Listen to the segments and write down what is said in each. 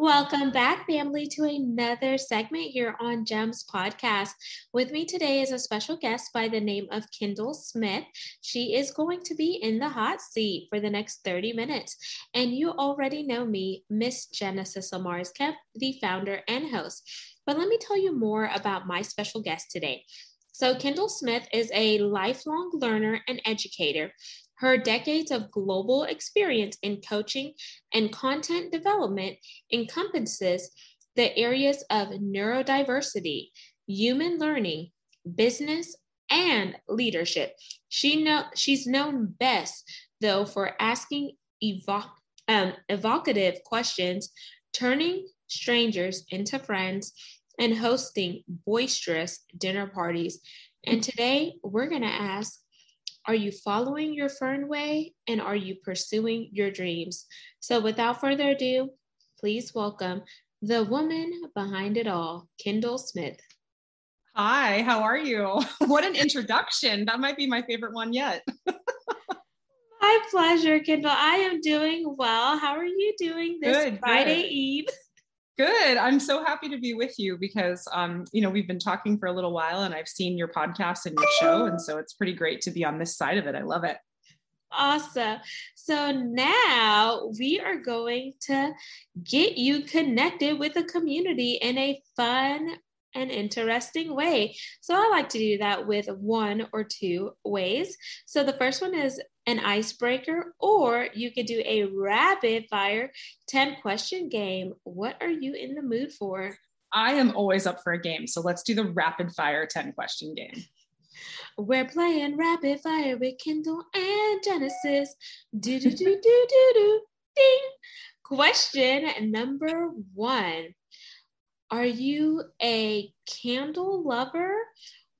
Welcome back, family, to another segment here on GEMS podcast. With me today is a special guest by the name of Kendall Smith. She is going to be in the hot seat for the next 30 minutes. And you already know me, Miss Genesis Amaris Kemp, the founder and host. But let me tell you more about my special guest today. So, Kendall Smith is a lifelong learner and educator. Her decades of global experience in coaching and content development encompasses the areas of neurodiversity, human learning, business, and leadership. She know, she's known best, though, for asking um, evocative questions, turning strangers into friends, and hosting boisterous dinner parties. And today we're going to ask are you following your fern way and are you pursuing your dreams? So, without further ado, please welcome the woman behind it all, Kendall Smith. Hi, how are you? What an introduction. That might be my favorite one yet. my pleasure, Kendall. I am doing well. How are you doing this good, Friday good. Eve? Good. I'm so happy to be with you because, um, you know, we've been talking for a little while and I've seen your podcast and your show. And so it's pretty great to be on this side of it. I love it. Awesome. So now we are going to get you connected with the community in a fun and interesting way. So I like to do that with one or two ways. So the first one is an icebreaker, or you could do a rapid fire 10 question game. What are you in the mood for? I am always up for a game. So let's do the rapid fire 10 question game. We're playing rapid fire with Kendall and Genesis. Do do do do do do ding. Question number one Are you a candle lover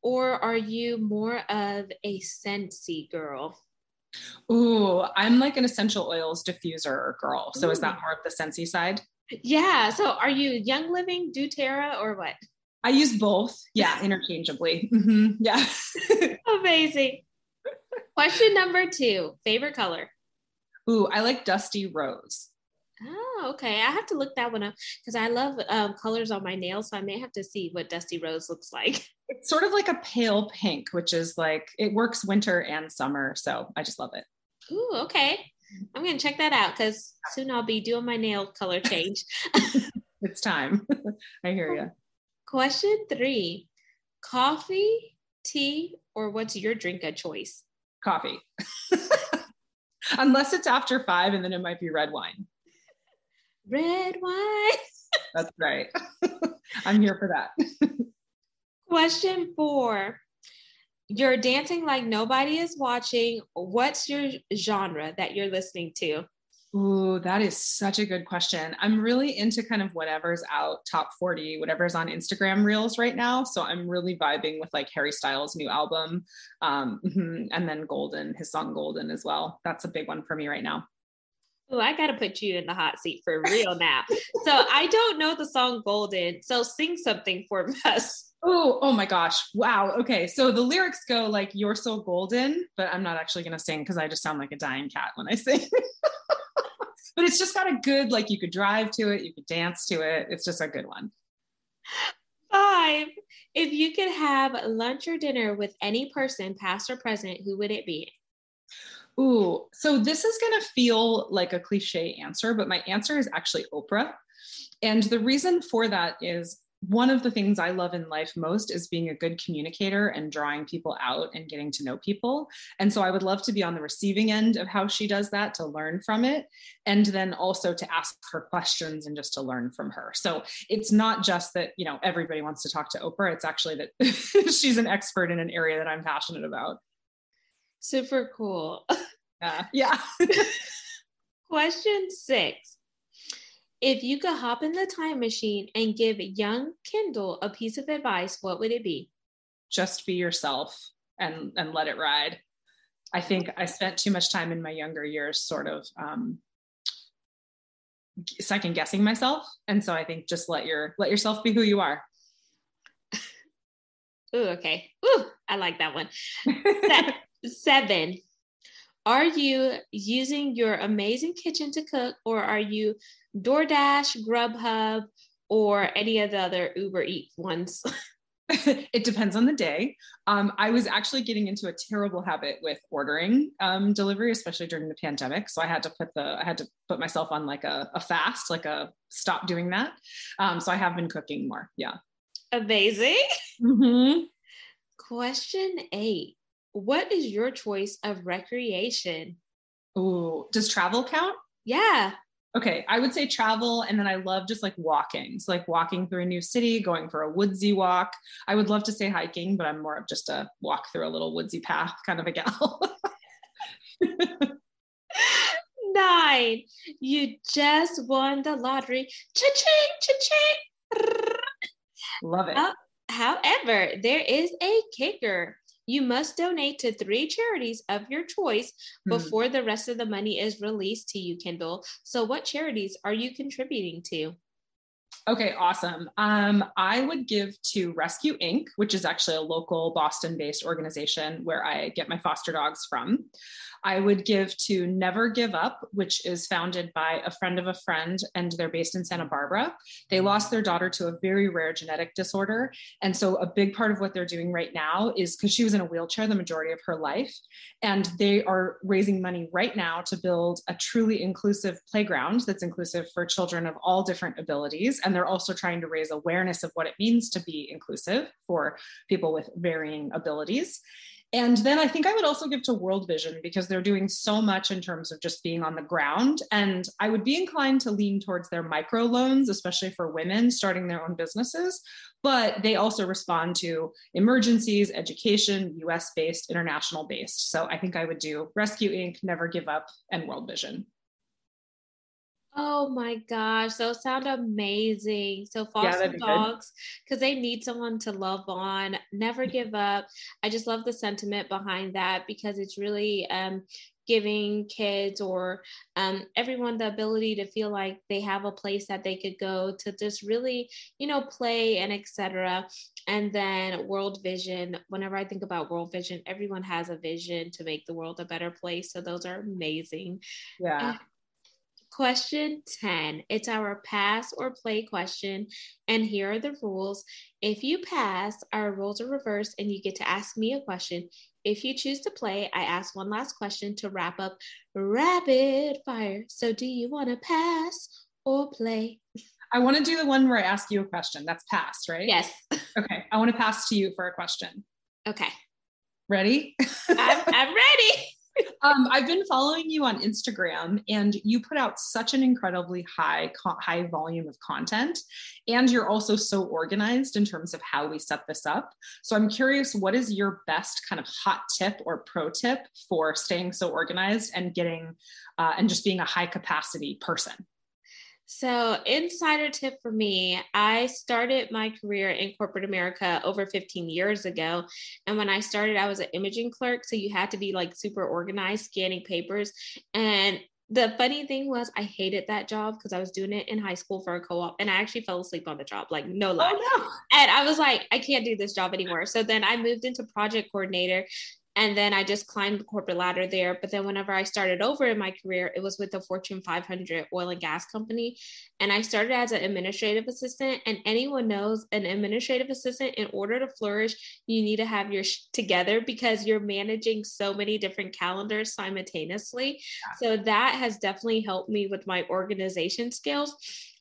or are you more of a scentsy girl? Ooh, I'm like an essential oils diffuser girl. So Ooh. is that more of the Scentsy side? Yeah. So are you Young Living, doTERRA, or what? I use both. Yeah, interchangeably. Mm-hmm. Yeah. Amazing. Question number two favorite color? Ooh, I like dusty rose. Oh, okay. I have to look that one up because I love um, colors on my nails. So I may have to see what Dusty Rose looks like. It's sort of like a pale pink, which is like it works winter and summer. So I just love it. Ooh, okay. I'm going to check that out because soon I'll be doing my nail color change. it's time. I hear you. Question three coffee, tea, or what's your drink of choice? Coffee. Unless it's after five and then it might be red wine red wine. That's right. I'm here for that. Question four. You're dancing like nobody is watching. What's your genre that you're listening to? Ooh, that is such a good question. I'm really into kind of whatever's out top 40, whatever's on Instagram reels right now. So I'm really vibing with like Harry Styles' new album. Um, and then Golden, his song Golden as well. That's a big one for me right now. Oh, I gotta put you in the hot seat for real now. so I don't know the song Golden. So sing something for us. Oh, oh my gosh. Wow. Okay. So the lyrics go like you're so golden, but I'm not actually gonna sing because I just sound like a dying cat when I sing. but it's just got a good, like you could drive to it, you could dance to it. It's just a good one. Five. If you could have lunch or dinner with any person, past or present, who would it be? Ooh, so this is going to feel like a cliche answer, but my answer is actually Oprah. And the reason for that is one of the things I love in life most is being a good communicator and drawing people out and getting to know people. And so I would love to be on the receiving end of how she does that to learn from it. And then also to ask her questions and just to learn from her. So it's not just that, you know, everybody wants to talk to Oprah. It's actually that she's an expert in an area that I'm passionate about. Super cool. Yeah. Yeah. Question six. If you could hop in the time machine and give young Kendall a piece of advice, what would it be? Just be yourself and and let it ride. I think I spent too much time in my younger years sort of um, second guessing myself. And so I think just let your let yourself be who you are. Ooh, okay. Ooh, I like that one. Seven. Are you using your amazing kitchen to cook, or are you DoorDash, Grubhub, or any of the other Uber Eats ones? it depends on the day. Um, I was actually getting into a terrible habit with ordering um, delivery, especially during the pandemic. So I had to put the I had to put myself on like a, a fast, like a stop doing that. Um, so I have been cooking more. Yeah. Amazing. Mm-hmm. Question eight: What is your choice of recreation? Ooh, does travel count? Yeah okay, I would say travel. And then I love just like walking. So, like walking through a new city, going for a woodsy walk. I would love to say hiking, but I'm more of just a walk through a little woodsy path kind of a gal. Nine, you just won the lottery. Cha-ching, cha-ching. Love it. However, there is a kicker you must donate to three charities of your choice hmm. before the rest of the money is released to you, Kendall. So, what charities are you contributing to? Okay, awesome. Um, I would give to Rescue Inc., which is actually a local Boston based organization where I get my foster dogs from. I would give to Never Give Up, which is founded by a friend of a friend, and they're based in Santa Barbara. They lost their daughter to a very rare genetic disorder. And so, a big part of what they're doing right now is because she was in a wheelchair the majority of her life. And they are raising money right now to build a truly inclusive playground that's inclusive for children of all different abilities. And they're also trying to raise awareness of what it means to be inclusive for people with varying abilities. And then I think I would also give to World Vision because they're doing so much in terms of just being on the ground. And I would be inclined to lean towards their micro loans, especially for women starting their own businesses. But they also respond to emergencies, education, US based, international based. So I think I would do Rescue Inc., Never Give Up, and World Vision. Oh my gosh, those sound amazing. So foster yeah, dogs, because they need someone to love on, never give up. I just love the sentiment behind that because it's really um, giving kids or um, everyone the ability to feel like they have a place that they could go to just really, you know, play and etc. And then World Vision. Whenever I think about World Vision, everyone has a vision to make the world a better place. So those are amazing. Yeah. Question 10. It's our pass or play question. And here are the rules. If you pass, our rules are reversed and you get to ask me a question. If you choose to play, I ask one last question to wrap up rapid fire. So, do you want to pass or play? I want to do the one where I ask you a question. That's pass, right? Yes. Okay. I want to pass to you for a question. Okay. Ready? I'm, I'm ready um, I've been following you on Instagram, and you put out such an incredibly high high volume of content, and you're also so organized in terms of how we set this up. So I'm curious, what is your best kind of hot tip or pro tip for staying so organized and getting uh, and just being a high capacity person? So, insider tip for me I started my career in corporate America over 15 years ago. And when I started, I was an imaging clerk. So, you had to be like super organized, scanning papers. And the funny thing was, I hated that job because I was doing it in high school for a co op and I actually fell asleep on the job, like no oh, lie. Oh, no. And I was like, I can't do this job anymore. So then I moved into project coordinator and then I just climbed the corporate ladder there. But then whenever I started over in my career, it was with the Fortune 500 oil and gas company. And I started as an administrative assistant. And anyone knows an administrative assistant, in order to flourish, you need to have your sh- together because you're managing so many different calendars simultaneously. So that has definitely helped me with my organization skills.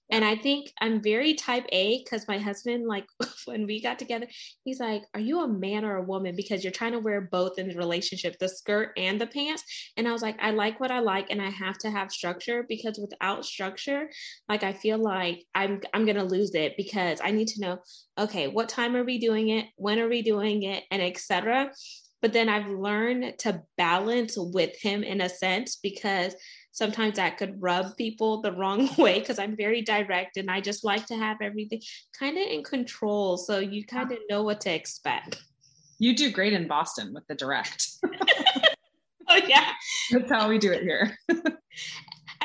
And I think I'm very type A because my husband, like when we got together, he's like, Are you a man or a woman? Because you're trying to wear both in the relationship, the skirt and the pants. And I was like, I like what I like and I have to have structure because without structure, like I feel like I'm I'm gonna lose it because I need to know, okay, what time are we doing it? When are we doing it? And etc. But then I've learned to balance with him in a sense because sometimes that could rub people the wrong way because I'm very direct and I just like to have everything kind of in control. So you kind of know what to expect. You do great in Boston with the direct. oh yeah, that's how we do it here.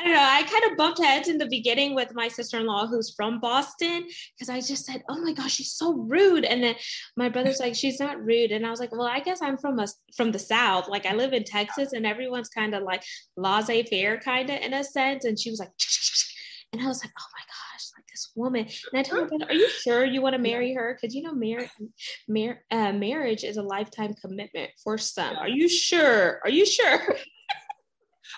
I don't know. I kind of bumped heads in the beginning with my sister in law who's from Boston because I just said, "Oh my gosh, she's so rude," and then my brother's like, "She's not rude," and I was like, "Well, I guess I'm from us from the South. Like I live in Texas, and everyone's kind of like laissez faire, kind of in a sense." And she was like, and I was like, "Oh my gosh, like this woman." And I told her, "Are you sure you want to marry her? Because you know, mar- mar- uh, marriage is a lifetime commitment for some. Are you sure? Are you sure?"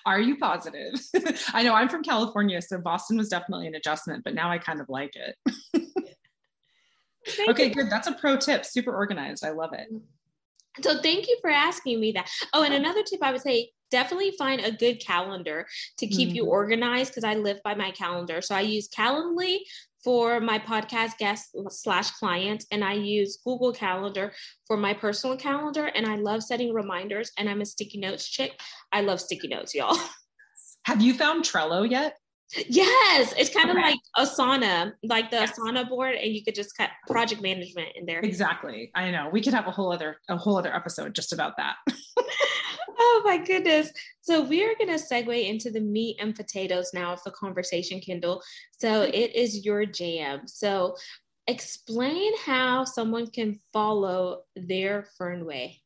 Are you positive? I know I'm from California, so Boston was definitely an adjustment, but now I kind of like it. okay, good. That's a pro tip. Super organized. I love it. So thank you for asking me that. Oh, and another tip I would say definitely find a good calendar to keep mm-hmm. you organized because I live by my calendar. So I use Calendly for my podcast guests slash clients and i use google calendar for my personal calendar and i love setting reminders and i'm a sticky notes chick. I love sticky notes y'all. Have you found trello yet? Yes it's kind of like asana like the yes. asana board and you could just cut project management in there. Exactly. I know. We could have a whole other a whole other episode just about that oh my goodness. So we are going to segue into the meat and potatoes now of the conversation, Kendall. So it is your jam. So explain how someone can follow their Fernway.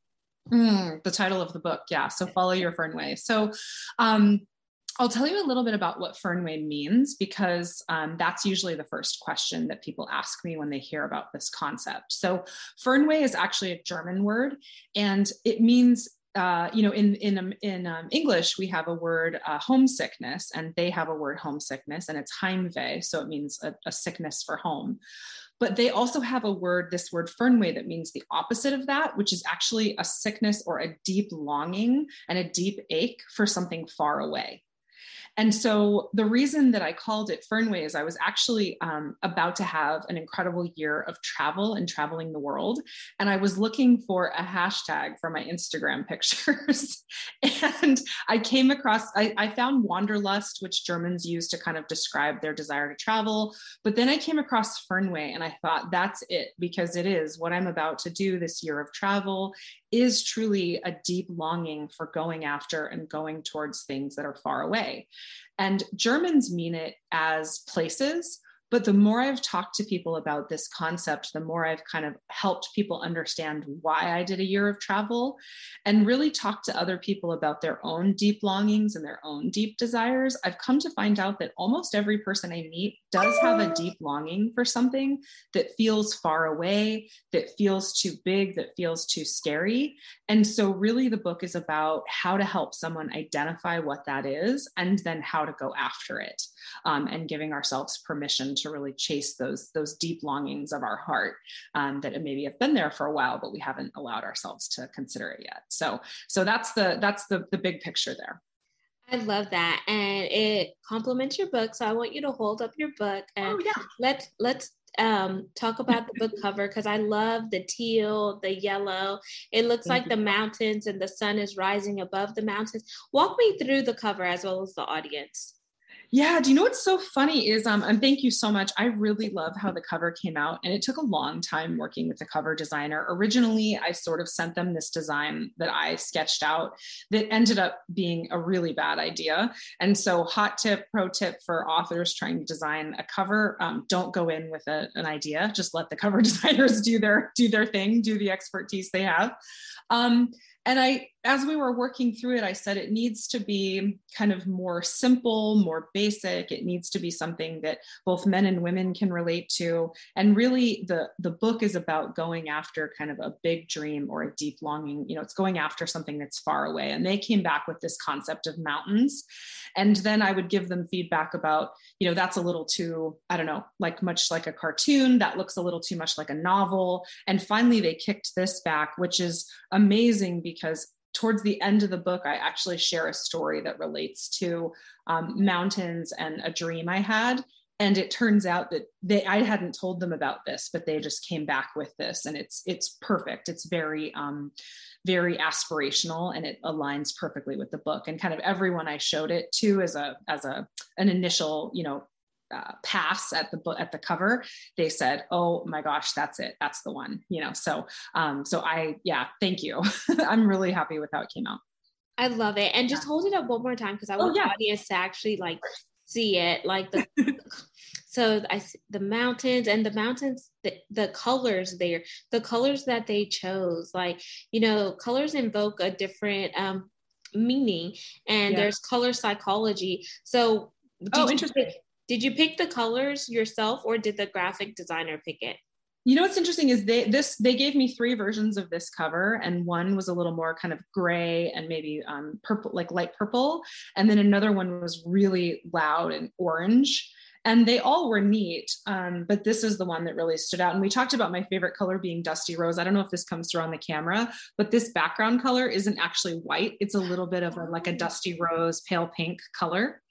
Mm, the title of the book. Yeah. So follow your Fernway. So, um, I'll tell you a little bit about what Fernway means because um, that's usually the first question that people ask me when they hear about this concept. So, Fernway is actually a German word and it means uh, you know, in in um, in um, English we have a word uh, homesickness, and they have a word homesickness, and it's Heimweh, so it means a, a, sickness for home. But they also have a word, this word Fernweh, that means the opposite of that, which is actually a sickness or a deep longing and a deep ache for something far away. And so the reason that I called it Fernway is I was actually um, about to have an incredible year of travel and traveling the world. And I was looking for a hashtag for my Instagram pictures. and I came across, I, I found Wanderlust, which Germans use to kind of describe their desire to travel. But then I came across Fernway and I thought that's it because it is what I'm about to do this year of travel is truly a deep longing for going after and going towards things that are far away. And Germans mean it as places, but the more I've talked to people about this concept, the more I've kind of helped people understand why I did a year of travel and really talk to other people about their own deep longings and their own deep desires. I've come to find out that almost every person I meet does have a deep longing for something that feels far away, that feels too big, that feels too scary. And so, really, the book is about how to help someone identify what that is and then how to go after it um, and giving ourselves permission to really chase those those deep longings of our heart um, that maybe have been there for a while but we haven't allowed ourselves to consider it yet so so that's the that's the the big picture there I love that, and it complements your book. So I want you to hold up your book and oh, yeah. let's let's um, talk about the book cover because I love the teal, the yellow. It looks Thank like you. the mountains and the sun is rising above the mountains. Walk me through the cover as well as the audience. Yeah, do you know what's so funny is um and thank you so much. I really love how the cover came out and it took a long time working with the cover designer. Originally, I sort of sent them this design that I sketched out that ended up being a really bad idea. And so hot tip, pro tip for authors trying to design a cover, um, don't go in with a, an idea. Just let the cover designers do their do their thing, do the expertise they have. Um, and I as we were working through it, I said it needs to be kind of more simple, more basic. It needs to be something that both men and women can relate to. And really, the, the book is about going after kind of a big dream or a deep longing. You know, it's going after something that's far away. And they came back with this concept of mountains. And then I would give them feedback about, you know, that's a little too, I don't know, like much like a cartoon. That looks a little too much like a novel. And finally, they kicked this back, which is amazing because towards the end of the book, I actually share a story that relates to um, mountains and a dream I had. And it turns out that they I hadn't told them about this, but they just came back with this, and it's it's perfect. It's very um, very aspirational, and it aligns perfectly with the book. And kind of everyone I showed it to as a as a an initial you know uh, pass at the book at the cover they said oh my gosh that's it that's the one you know so um so i yeah thank you i'm really happy with how it came out I love it. And just hold it up one more time because I oh, want oh, yeah. the audience to actually like see it. Like the so I the mountains and the mountains, the, the colors there, the colors that they chose, like you know, colors invoke a different um meaning and yeah. there's color psychology. So oh, interesting. Pick, did you pick the colors yourself or did the graphic designer pick it? You know what's interesting is they this they gave me three versions of this cover, and one was a little more kind of gray and maybe um, purple, like light purple, and then another one was really loud and orange. And they all were neat, um, but this is the one that really stood out. And we talked about my favorite color being dusty rose. I don't know if this comes through on the camera, but this background color isn't actually white. It's a little bit of a, like a dusty rose, pale pink color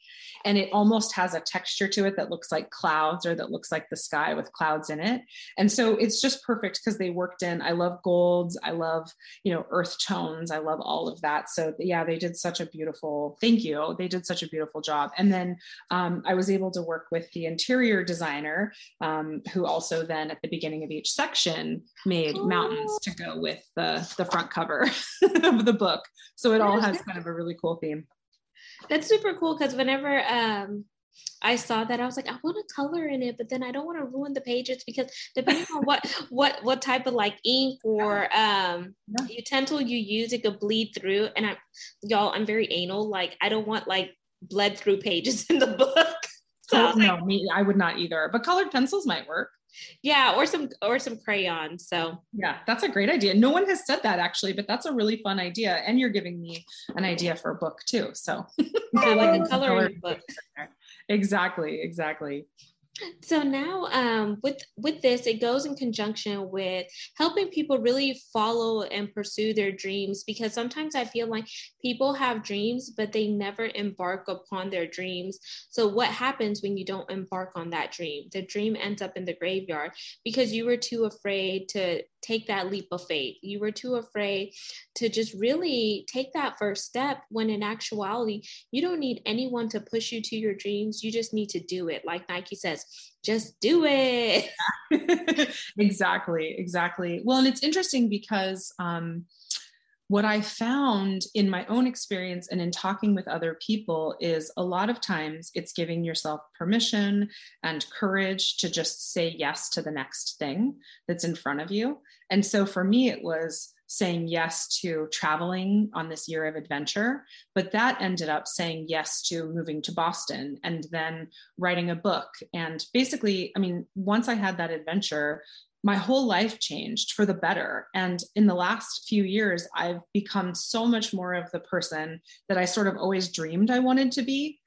and it almost has a texture to it that looks like clouds or that looks like the sky with clouds in it. And so it's just perfect because they worked in i love golds i love you know earth tones i love all of that. So yeah they did such a beautiful thank you they did such a beautiful job. And then um, i was able to work with the interior designer um, who also then at the beginning of each section made oh. mountains to go with the the front cover of the book. So it all has kind of a really cool theme that's super cool because whenever um I saw that I was like, I want to color in it, but then I don't want to ruin the pages because depending on what what what type of like ink or um yeah. utensil you use, it could bleed through. And I y'all, I'm very anal. Like I don't want like bled through pages in the book. So oh, no, like, me, I would not either. But colored pencils might work yeah or some or some crayons so. Yeah that's a great idea. No one has said that actually but that's a really fun idea and you're giving me an idea for a book too so. Yeah, like a coloring book. Exactly exactly so now um, with with this it goes in conjunction with helping people really follow and pursue their dreams because sometimes i feel like people have dreams but they never embark upon their dreams. So what happens when you don't embark on that dream? The dream ends up in the graveyard because you were too afraid to take that leap of faith. You were too afraid to just really take that first step when in actuality, you don't need anyone to push you to your dreams. You just need to do it. Like Nike says, just do it. exactly, exactly. Well, and it's interesting because um, what I found in my own experience and in talking with other people is a lot of times it's giving yourself permission and courage to just say yes to the next thing that's in front of you. And so for me, it was saying yes to traveling on this year of adventure, but that ended up saying yes to moving to Boston and then writing a book. And basically, I mean, once I had that adventure, my whole life changed for the better. And in the last few years, I've become so much more of the person that I sort of always dreamed I wanted to be.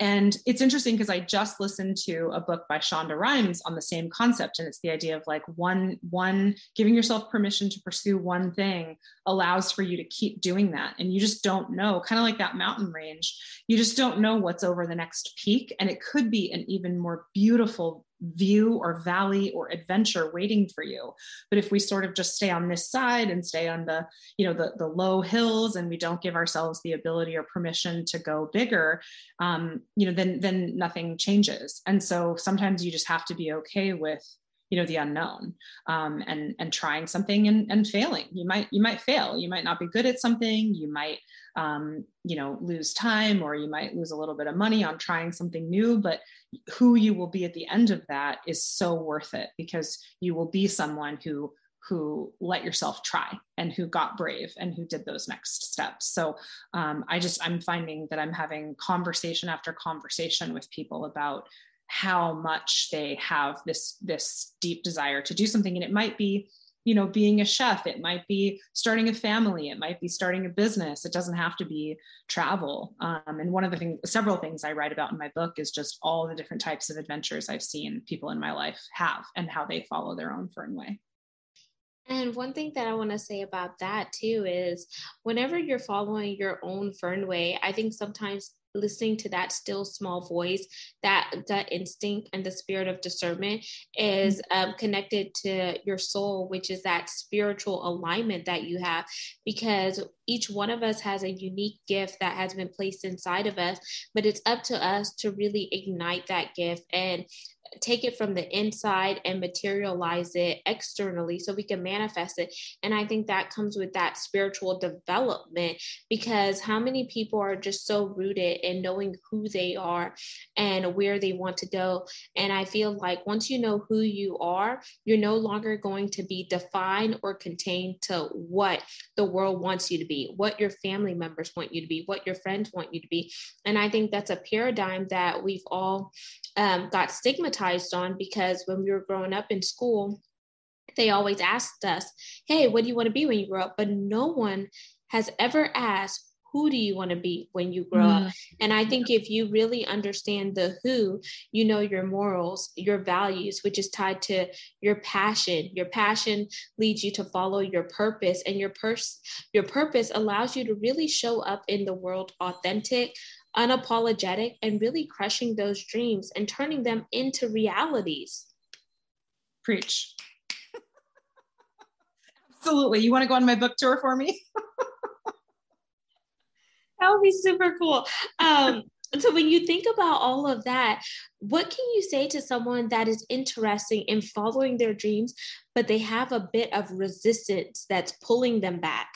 And it's interesting because I just listened to a book by Shonda Rhimes on the same concept. And it's the idea of like one, one giving yourself permission to pursue one thing allows for you to keep doing that. And you just don't know, kind of like that mountain range, you just don't know what's over the next peak. And it could be an even more beautiful view or valley or adventure waiting for you. But if we sort of just stay on this side and stay on the you know the, the low hills and we don't give ourselves the ability or permission to go bigger um, you know then then nothing changes. And so sometimes you just have to be okay with you know the unknown um, and and trying something and, and failing. You might you might fail. You might not be good at something. You might um, you know lose time or you might lose a little bit of money on trying something new but who you will be at the end of that is so worth it because you will be someone who who let yourself try and who got brave and who did those next steps. So um, i just i'm finding that i'm having conversation after conversation with people about how much they have this this deep desire to do something. And it might be you know being a chef. It might be starting a family. It might be starting a business. It doesn't have to be travel. Um, and one of the things several things i write about in my book is just all the different types of adventures i've seen people in my life have and how they follow their own fern way. And one thing that I want to say about that too is whenever you're following your own fern way, I think sometimes listening to that still small voice that that instinct and the spirit of discernment is mm-hmm. um, connected to your soul which is that spiritual alignment that you have because each one of us has a unique gift that has been placed inside of us but it's up to us to really ignite that gift and take it from the inside and materialize it externally so we can manifest it. And I think that comes with that spiritual development because how many people are just so rooted in knowing who they are and where they want to go. And I feel like once you know who you are, you're no longer going to be defined or contained to what the world wants you to be, what your family members want you to be, what your friends want you to be. And I think that's a paradigm that we've all um, got stigmatized on because when we were growing up in school, they always asked us, Hey, what do you want to be when you grow up? But no one has ever asked, who do you want to be when you grow mm. up? And I think if you really understand the who, you know your morals, your values, which is tied to your passion. Your passion leads you to follow your purpose, and your pers- your purpose allows you to really show up in the world authentic, unapologetic, and really crushing those dreams and turning them into realities. Preach. Absolutely. You want to go on my book tour for me? that would be super cool. Um, so when you think about all of that, what can you say to someone that is interested in following their dreams, but they have a bit of resistance that's pulling them back?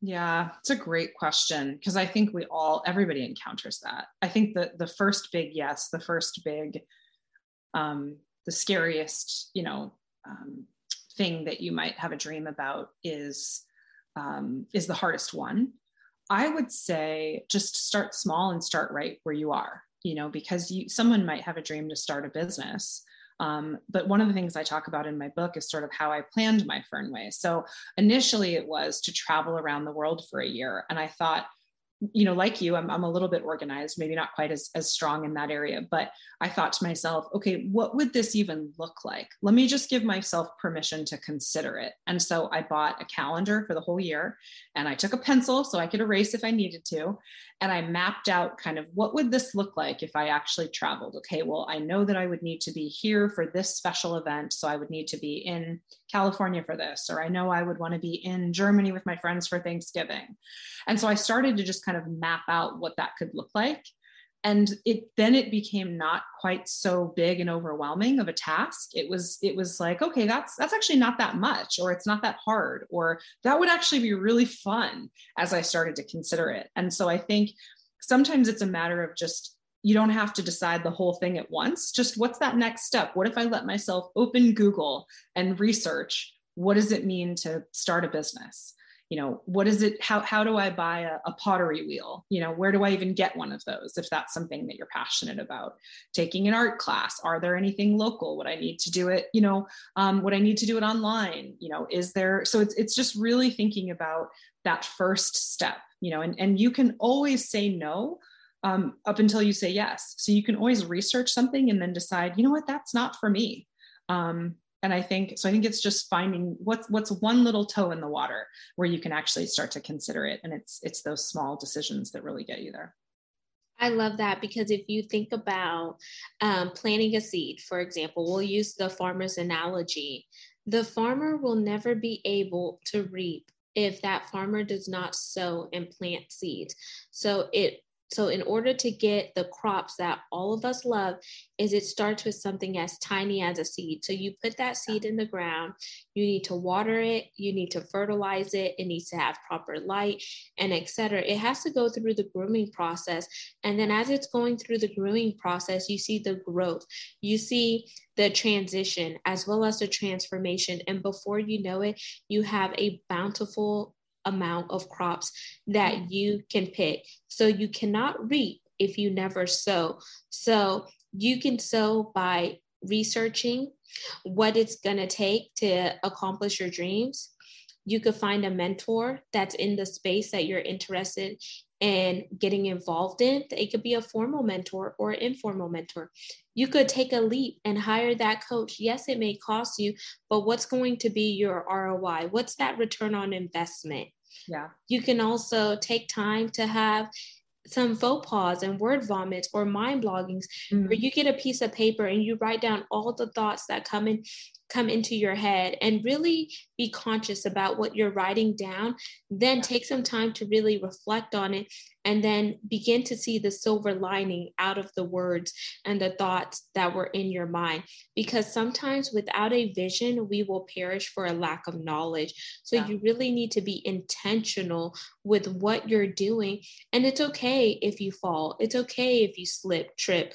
Yeah, it's a great question because I think we all, everybody encounters that. I think the the first big yes, the first big, um, the scariest, you know, um, thing that you might have a dream about is um, is the hardest one. I would say just start small and start right where you are. You know, because you someone might have a dream to start a business, um, but one of the things I talk about in my book is sort of how I planned my Fernway. So initially it was to travel around the world for a year. And I thought, you know, like you, I'm, I'm a little bit organized, maybe not quite as, as strong in that area, but I thought to myself, okay, what would this even look like? Let me just give myself permission to consider it. And so I bought a calendar for the whole year and I took a pencil so I could erase if I needed to. And I mapped out kind of what would this look like if I actually traveled? Okay, well, I know that I would need to be here for this special event. So I would need to be in California for this, or I know I would want to be in Germany with my friends for Thanksgiving. And so I started to just kind of map out what that could look like. And it then it became not quite so big and overwhelming of a task. It was it was like okay that's that's actually not that much or it's not that hard or that would actually be really fun as i started to consider it. And so i think sometimes it's a matter of just you don't have to decide the whole thing at once. Just what's that next step? What if i let myself open google and research what does it mean to start a business? You know what is it how, how do i buy a, a, pottery wheel? You know where do i even get one of those if that's something that you're passionate about? Taking an art class are there anything local? Would i need to do it you know um, would i need to do it online? You know is there so it's, it's just really thinking about that first step you know and, and you can always say no um, up until you say yes so you can always research something and then decide you know what that's not for me um, and i think so i think it's just finding what's what's one little toe in the water where you can actually start to consider it and it's it's those small decisions that really get you there I love that because if you think about um, planting a seed, for example, we'll use the farmer's analogy. The farmer will never be able to reap if that farmer does not sow and plant seeds. So it so in order to get the crops that all of us love is it starts with something as tiny as a seed. So you put that seed in the ground, you need to water it, you need to fertilize it, it needs to have proper light and etc. It has to go through the grooming process. And then as it's going through the grooming process, you see the growth. You see the transition as well as the transformation. And before you know it, you have a bountiful amount of crops that mm-hmm. you can pick. So you cannot reap if you never sow. So you can sow by researching what it's going to take to accomplish your dreams. You could find a mentor that's in the space that you're interested in getting involved in. It could be a formal mentor or informal mentor. You could take a leap and hire that coach. Yes, it may cost you, but what's going to be your ROI? What's that return on investment? Yeah. You can also take time to have some faux pas and word vomits or mind bloggings mm-hmm. where you get a piece of paper and you write down all the thoughts that come in come into your head and really be conscious about what you're writing down, then take some time to really reflect on it and then begin to see the silver lining out of the words and the thoughts that were in your mind. Because sometimes without a vision, we will perish for a lack of knowledge. So yeah. you really need to be intentional with what you're doing. And it's okay if you fall, it's okay if you slip, trip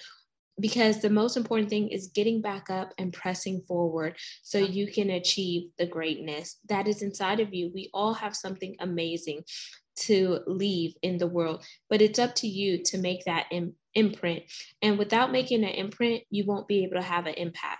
because the most important thing is getting back up and pressing forward so you can achieve the greatness that is inside of you. We all have something amazing to leave in the world, but it's up to you to make that Im- imprint. And without making an imprint, you won't be able to have an impact.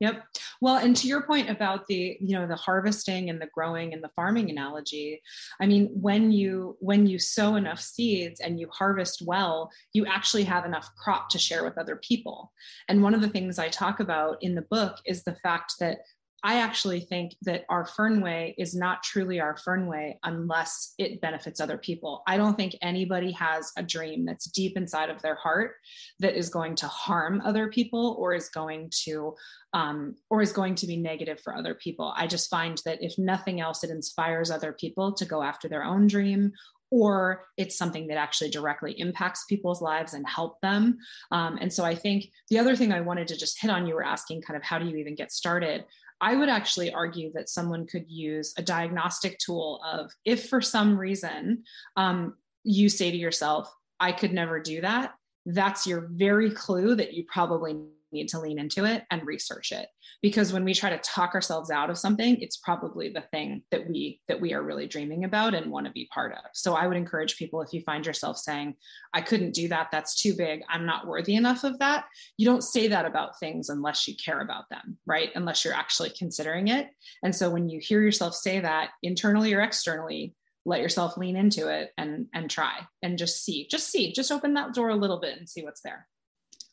Yep. Well, and to your point about the, you know, the harvesting and the growing and the farming analogy, I mean, when you when you sow enough seeds and you harvest well, you actually have enough crop to share with other people. And one of the things I talk about in the book is the fact that I actually think that our Fernway is not truly our Fernway unless it benefits other people. I don't think anybody has a dream that's deep inside of their heart that is going to harm other people or is going to um, or is going to be negative for other people. I just find that if nothing else, it inspires other people to go after their own dream or it's something that actually directly impacts people's lives and help them. Um, and so I think the other thing I wanted to just hit on, you were asking kind of how do you even get started? I would actually argue that someone could use a diagnostic tool of if for some reason um, you say to yourself, I could never do that, that's your very clue that you probably need to lean into it and research it. Because when we try to talk ourselves out of something it's probably the thing that we that we are really dreaming about and want to be part of. So i would encourage people if you find yourself saying i couldn't do that that's too big i'm not worthy enough of that you don't say that about things unless you care about them right? Unless you're actually considering it. And so when you hear yourself say that internally or externally let yourself lean into it and and try and just see just see just open that door a little bit and see what's there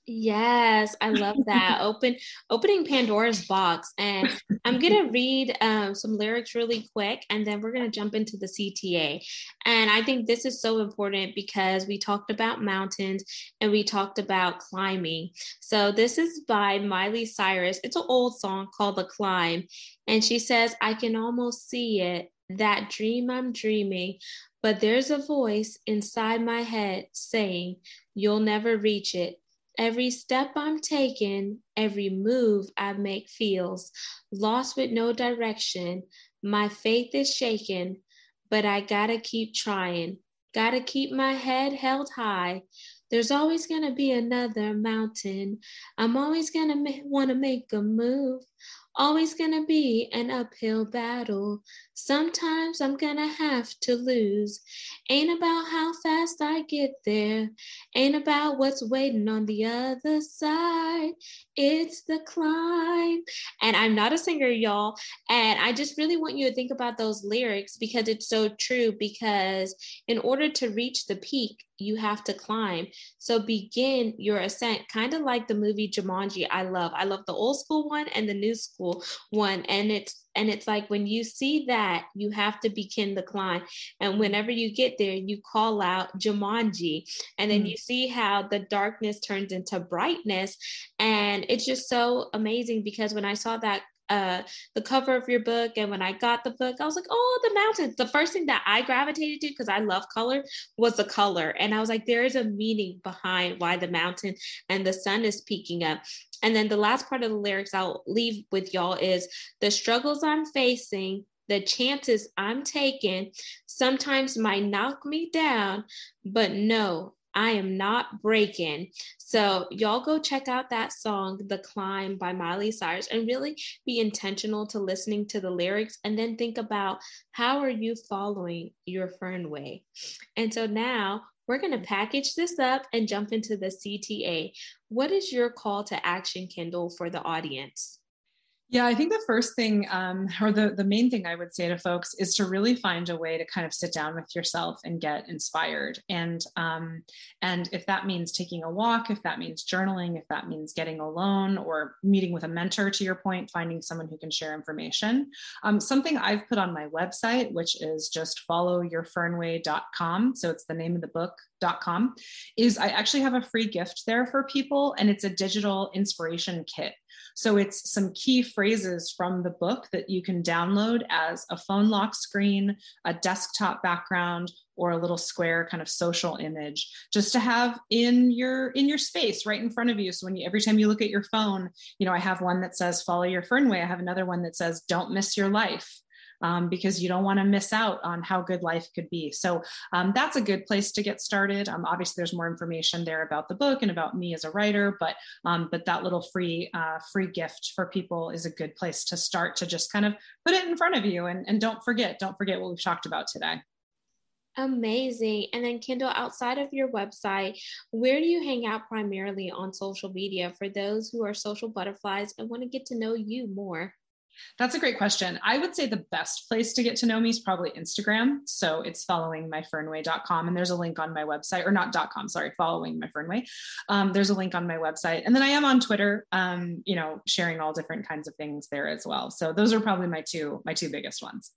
Yes, I love that. Open opening Pandora's box. And I'm gonna read um, some lyrics really quick and then we're gonna jump into the CTA. And I think this is so important because we talked about mountains and we talked about climbing. So this is by Miley Cyrus. It's an old song called The Climb. And she says, I can almost see it, that dream I'm dreaming. But there's a voice inside my head saying, You'll never reach it Every step I'm taking, every move I make feels lost with no direction. My faith is shaken, but I gotta keep trying. Gotta keep my head held high. There's always gonna be another mountain. I'm always gonna ma- wanna make a move. Always gonna be an uphill battle. Sometimes I'm gonna have to lose. Ain't about how fast I get there. Ain't about what's waiting on the other side. It's the climb. And I'm not a singer, y'all. And I just really want you to think about those lyrics because it's so true. Because in order to reach the peak, you have to climb. So begin your ascent, kind of like the movie Jumanji. I love. I love the old school one and the new school one. And it's and it's like when you see that, you have to begin the climb. And whenever you get there, you call out Jumanji. And then mm. you see how the darkness turns into brightness. And it's just so amazing because when I saw that uh, the cover of your book. And when I got the book, I was like, oh, the mountains. The first thing that I gravitated to, because I love color, was the color. And I was like, there is a meaning behind why the mountain and the sun is peeking up. And then the last part of the lyrics I'll leave with y'all is the struggles I'm facing, the chances I'm taking sometimes might knock me down, but no, I am not breaking. So, y'all go check out that song, The Climb by Miley Cyrus, and really be intentional to listening to the lyrics and then think about how are you following your fern way. And so now we're going to package this up and jump into the CTA. What is your call to action, Kendall, for the audience? Yeah, I think the first thing, um, or the, the main thing I would say to folks is to really find a way to kind of sit down with yourself and get inspired. And um, and if that means taking a walk, if that means journaling, if that means getting alone or meeting with a mentor, to your point, finding someone who can share information. Um, something I've put on my website, which is just followyourfernway.com. So it's the name of the book com is I actually have a free gift there for people, and it's a digital inspiration kit. So it's some key phrases from the book that you can download as a phone lock screen, a desktop background, or a little square kind of social image just to have in your in your space right in front of you. So when you every time you look at your phone you know i have one that says follow your fernway i have another one that says don't miss your life um, because you don't want to miss out on how good life could be. So um, that's a good place to get started. Um, obviously, there's more information there about the book and about me as a writer, but um, but that little free uh, free gift for people is a good place to start to just kind of put it in front of you and, and don't forget don't forget what we've talked about today. Amazing. And then, Kendall, outside of your website, where do you hang out primarily on social media for those who are social butterflies and want to get to know you more? That's a great question. I would say the best place to get to know me is probably Instagram. So it's followingmyfernway.com. And there's a link on my website, or not .com, sorry, following my fernway. Um, there's a link on my website. And then I am on Twitter, um, you know, sharing all different kinds of things there as well. So those are probably my two, my two biggest ones.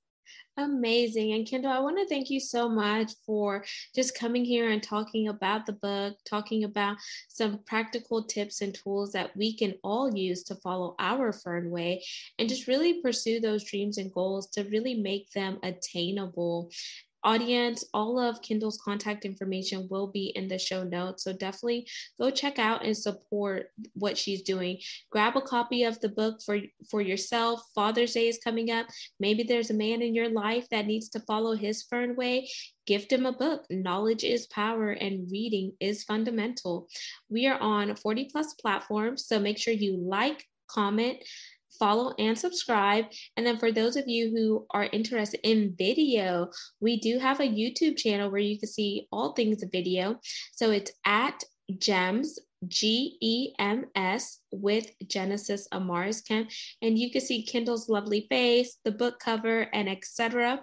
Amazing. And Kendall, I want to thank you so much for just coming here and talking about the book, talking about some practical tips and tools that we can all use to follow our Fern way and just really pursue those dreams and goals to really make them attainable audience, all of Kendall's contact information will be in the show notes. So definitely go check out and support what she's doing. Grab a copy of the book for, for yourself. Father's Day is coming up. Maybe there's a man in your life that needs to follow his Fern way gift him a book. Knowledge is power and reading is fundamental. We are on 40 plus platforms, so make sure you like, comment, follow and subscribe. And then for those of you who are interested in video, we do have a YouTube channel where you can see all things video. So it's at Gems G E M S with Genesis Amaris Kemp. And you can see Kendall's lovely face, the book cover, and etc.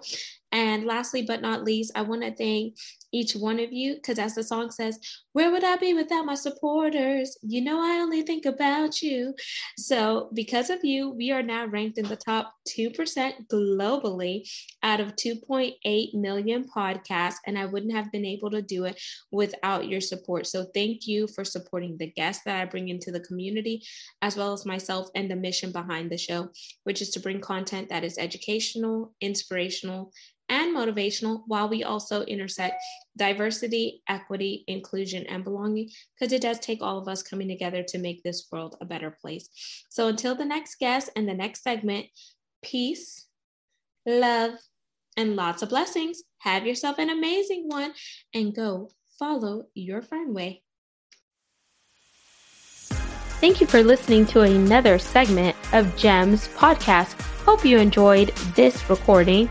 And lastly, but not least, I want to thank each one of you because, as the song says, where would I be without my supporters? You know, I only think about you. So, because of you, we are now ranked in the top 2% globally out of 2.8 million podcasts. And I wouldn't have been able to do it without your support. So, thank you for supporting the guests that I bring into the community, as well as myself and the mission behind the show, which is to bring content that is educational, inspirational, and motivational while we also intersect diversity, equity, inclusion, and belonging, because it does take all of us coming together to make this world a better place. So until the next guest and the next segment, peace, love, and lots of blessings. Have yourself an amazing one and go follow your Fern way. Thank you for listening to another segment of GEMS podcast. Hope you enjoyed this recording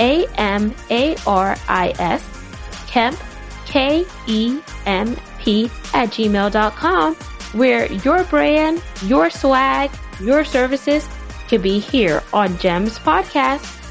a M A R I S, Kemp, K E M P, at gmail.com, where your brand, your swag, your services could be here on GEMS Podcast.